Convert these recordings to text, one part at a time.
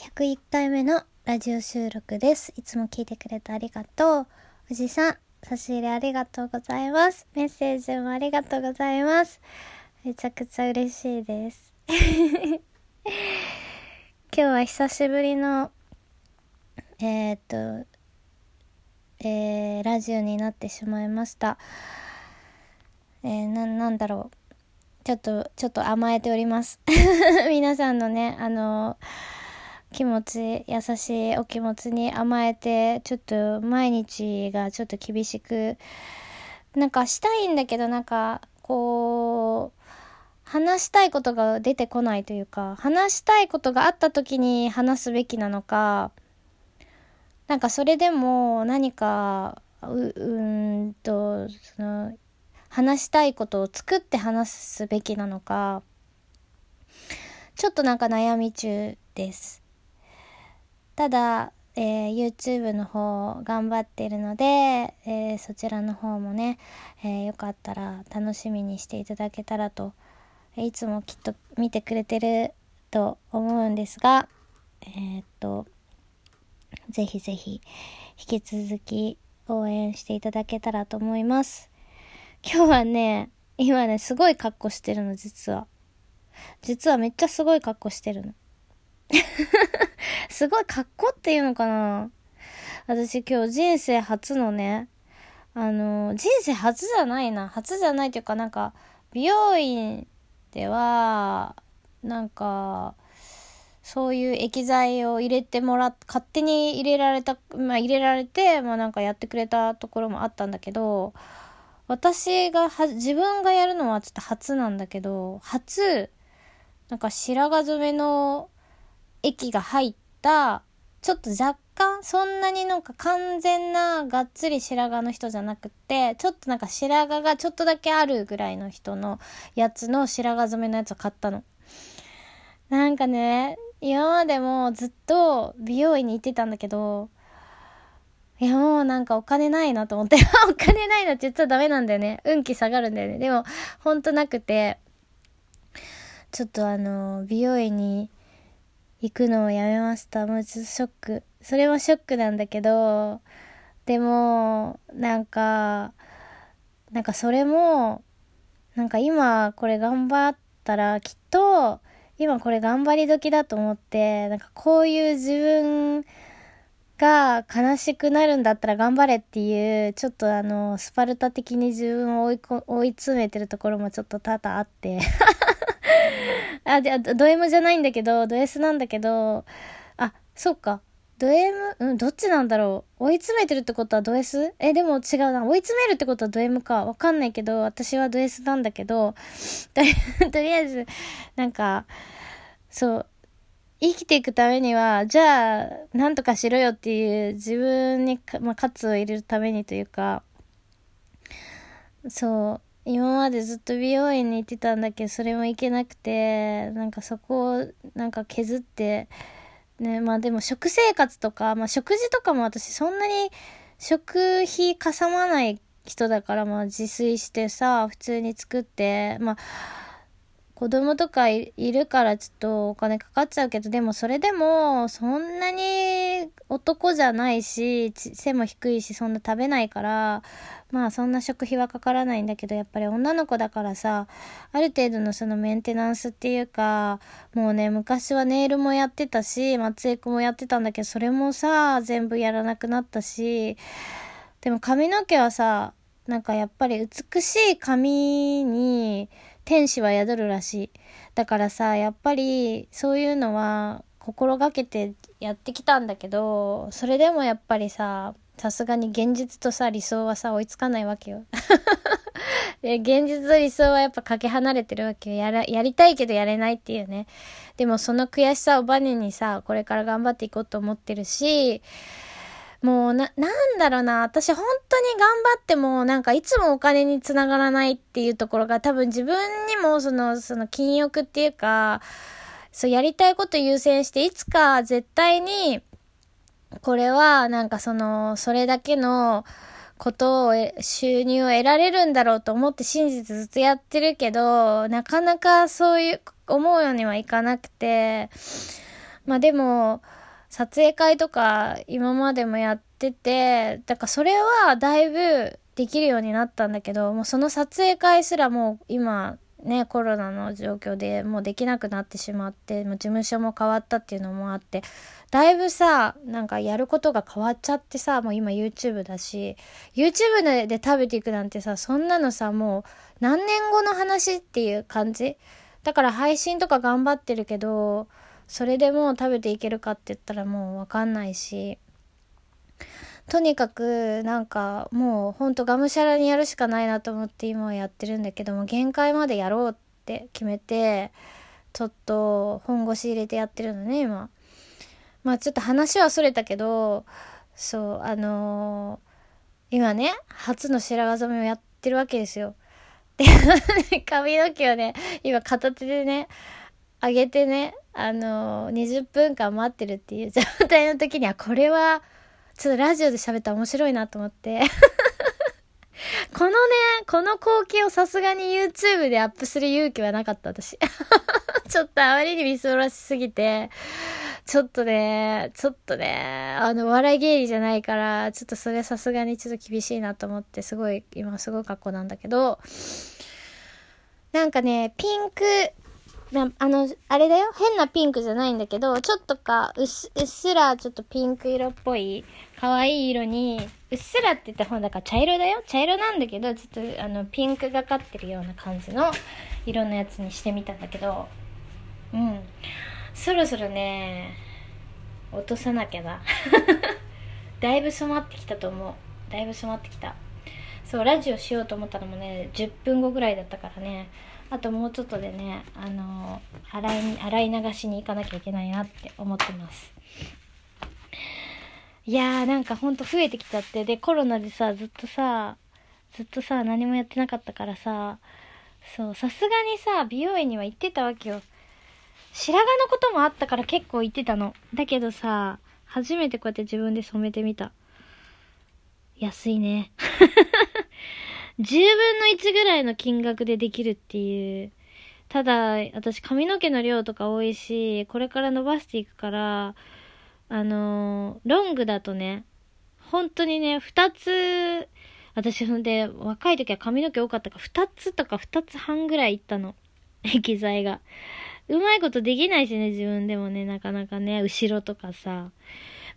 101回目のラジオ収録です。いつも聞いてくれてありがとう。おじさん、差し入れありがとうございます。メッセージもありがとうございます。めちゃくちゃ嬉しいです。今日は久しぶりの、えー、っと、えー、ラジオになってしまいました。えー、な、なんだろう。ちょっと、ちょっと甘えております。皆さんのね、あの、気持ち、優しいお気持ちに甘えて、ちょっと毎日がちょっと厳しく、なんかしたいんだけど、なんか、こう、話したいことが出てこないというか、話したいことがあった時に話すべきなのか、なんかそれでも何か、う、うんと、その、話したいことを作って話すべきなのか、ちょっとなんか悩み中です。ただ、えー YouTube の方頑張ってるので、えーそちらの方もね、えーよかったら楽しみにしていただけたらと、いつもきっと見てくれてると思うんですが、えっと、ぜひぜひ引き続き応援していただけたらと思います。今日はね、今ね、すごい格好してるの、実は。実はめっちゃすごい格好してるの。すごい格好っていうのかな私今日人生初のね、あの、人生初じゃないな。初じゃないというかなんか、美容院では、なんか、そういう液剤を入れてもらっ、勝手に入れられた、まあ入れられて、まあなんかやってくれたところもあったんだけど、私がは、自分がやるのはちょっと初なんだけど、初、なんか白髪染めの液が入った、ちょっと若干、そんなになんか完全ながっつり白髪の人じゃなくて、ちょっとなんか白髪がちょっとだけあるぐらいの人のやつの白髪染めのやつを買ったの。なんかね、今までもずっと美容院に行ってたんだけど、いやもうなんかお金ないなと思って、お金ないなって言っちゃダメなんだよね。運気下がるんだよね。でも、ほんとなくて、ちょっとあの、美容院に行くのをやめました。もうちょっとショック。それもショックなんだけど、でも、なんか、なんかそれも、なんか今これ頑張ったらきっと、今これ頑張り時だと思って、なんかこういう自分が悲しくなるんだったら頑張れっていう、ちょっとあの、スパルタ的に自分を追い追い詰めてるところもちょっと多々あって。あ、で、あド M じゃないんだけど、ド S なんだけど、あ、そっか。ド M? うん、どっちなんだろう追い詰めてるってことはド S? え、でも違うな。追い詰めるってことはド M か。わかんないけど、私はド S なんだけど、とりあえず、なんか、そう、生きていくためには、じゃあ、なんとかしろよっていう自分に、まあ、喝を入れるためにというか、そう、今までずっと美容院に行ってたんだけど、それも行けなくて、なんかそこを、なんか削って、ね、まあでも食生活とか、まあ食事とかも私そんなに食費かさまない人だから、まあ自炊してさ、普通に作って、まあ、子供とかいるからちょっとお金かかっちゃうけど、でもそれでもそんなに男じゃないし、背も低いしそんな食べないから、まあそんな食費はかからないんだけど、やっぱり女の子だからさ、ある程度のそのメンテナンスっていうか、もうね、昔はネイルもやってたし、松江区もやってたんだけど、それもさ、全部やらなくなったし、でも髪の毛はさ、なんかやっぱり美しい髪に天使は宿るらしい。だからさ、やっぱりそういうのは心がけてやってきたんだけど、それでもやっぱりさ、さすがに現実とさ、理想はさ、追いつかないわけよ。現実と理想はやっぱかけ離れてるわけよ。やら、やりたいけどやれないっていうね。でもその悔しさをバネにさ、これから頑張っていこうと思ってるし、もうな、なんだろうな、私本当に頑張っても、なんかいつもお金につながらないっていうところが多分自分にもその、その禁欲っていうか、そうやりたいこと優先して、いつか絶対に、これはなんかその、それだけのことを、収入を得られるんだろうと思って信じてずっとやってるけど、なかなかそういう思うようにはいかなくて、まあでも、撮影会とか今までもやってて、だからそれはだいぶできるようになったんだけど、もうその撮影会すらもう今ね、コロナの状況でもうできなくなってしまって、もう事務所も変わったっていうのもあって、だいぶさ、なんかやることが変わっちゃってさ、もう今 YouTube だし、YouTube でで食べていくなんてさ、そんなのさ、もう何年後の話っていう感じ？だから配信とか頑張ってるけど、それでもう食べていけるかって言ったらもうわかんないし、とにかくなんかもうほんとがむしゃらにやるしかないなと思って今はやってるんだけども限界までやろうって決めてちょっと本腰入れてやってるのね今。まあちょっと話はそれたけどそうあのー、今ね初の白髪染めをやってるわけですよ。で 髪の毛をね今片手でね上げてねあの、20分間待ってるっていう状態の時にはこれはちょっとラジオで喋ったら面白いなと思って。このね、この光景をさすがに YouTube でアップする勇気はなかった私。ちょっとあまりにみそらしすぎて、ちょっとね、ちょっとね、あの、笑い芸人じゃないから、ちょっとそれさすがにちょっと厳しいなと思って、すごい、今すごい格好なんだけど、なんかね、ピンクあの、あれだよ。変なピンクじゃないんだけど、ちょっとか、うっす、うっすらちょっとピンク色っぽい、可愛い色に、うっすらって言ったらほんだから茶色だよ。茶色なんだけど、ちょっとあの、ピンクがかってるような感じの色のやつにしてみたんだけど、うん。そろそろね、落とさなきゃな。だいぶ染まってきたと思う。だいぶ染まってきた。そう、ラジオしようと思ったのもね、10分後ぐらいだったからね、あともうちょっとでね、あの、洗い、洗い流しに行かなきゃいけないなって思ってます。いやーなんかほんと増えてきちゃって、で、コロナでさ、ずっとさ、ずっとさ、何もやってなかったからさ、そう、さすがにさ、美容院には行ってたわけよ。白髪のこともあったから結構行ってたの。だけどさ、初めてこうやって自分で染めてみた。安いね。10分の1ぐらいの金額でできるっていう。ただ、私髪の毛の量とか多いし、これから伸ばしていくから、あの、ロングだとね、本当にね、2つ、私ほんで、若い時は髪の毛多かったから、2つとか2つ半ぐらいいったの。液剤が。うまいことできないしね、自分でもね、なかなかね、後ろとかさ。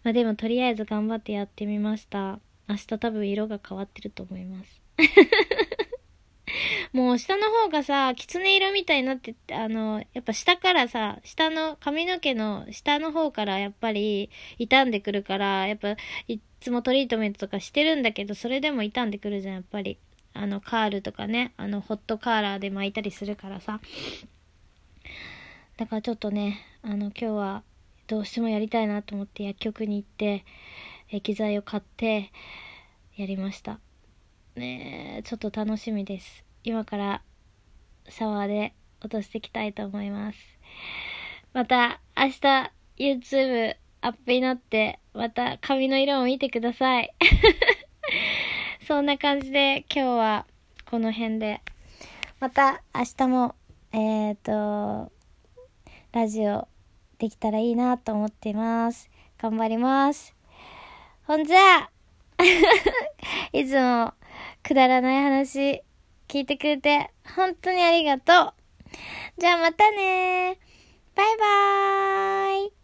まあでも、とりあえず頑張ってやってみました。明日多分色が変わってると思います。もう下の方がさ、狐色みたいになってて、あの、やっぱ下からさ、下の髪の毛の下の方からやっぱり傷んでくるから、やっぱいっつもトリートメントとかしてるんだけど、それでも傷んでくるじゃん、やっぱり。あの、カールとかね、あの、ホットカーラーで巻いたりするからさ。だからちょっとね、あの、今日はどうしてもやりたいなと思って薬局に行って、液剤を買って、やりました。ねちょっと楽しみです。今からシャワーで落としていきたいと思います。また明日 YouTube アップになってまた髪の色を見てください。そんな感じで今日はこの辺で。また明日もえっ、ー、とラジオできたらいいなと思っています。頑張ります。ほんじゃ いつもくだらない話聞いてくれて本当にありがとう。じゃあまたねバイバーイ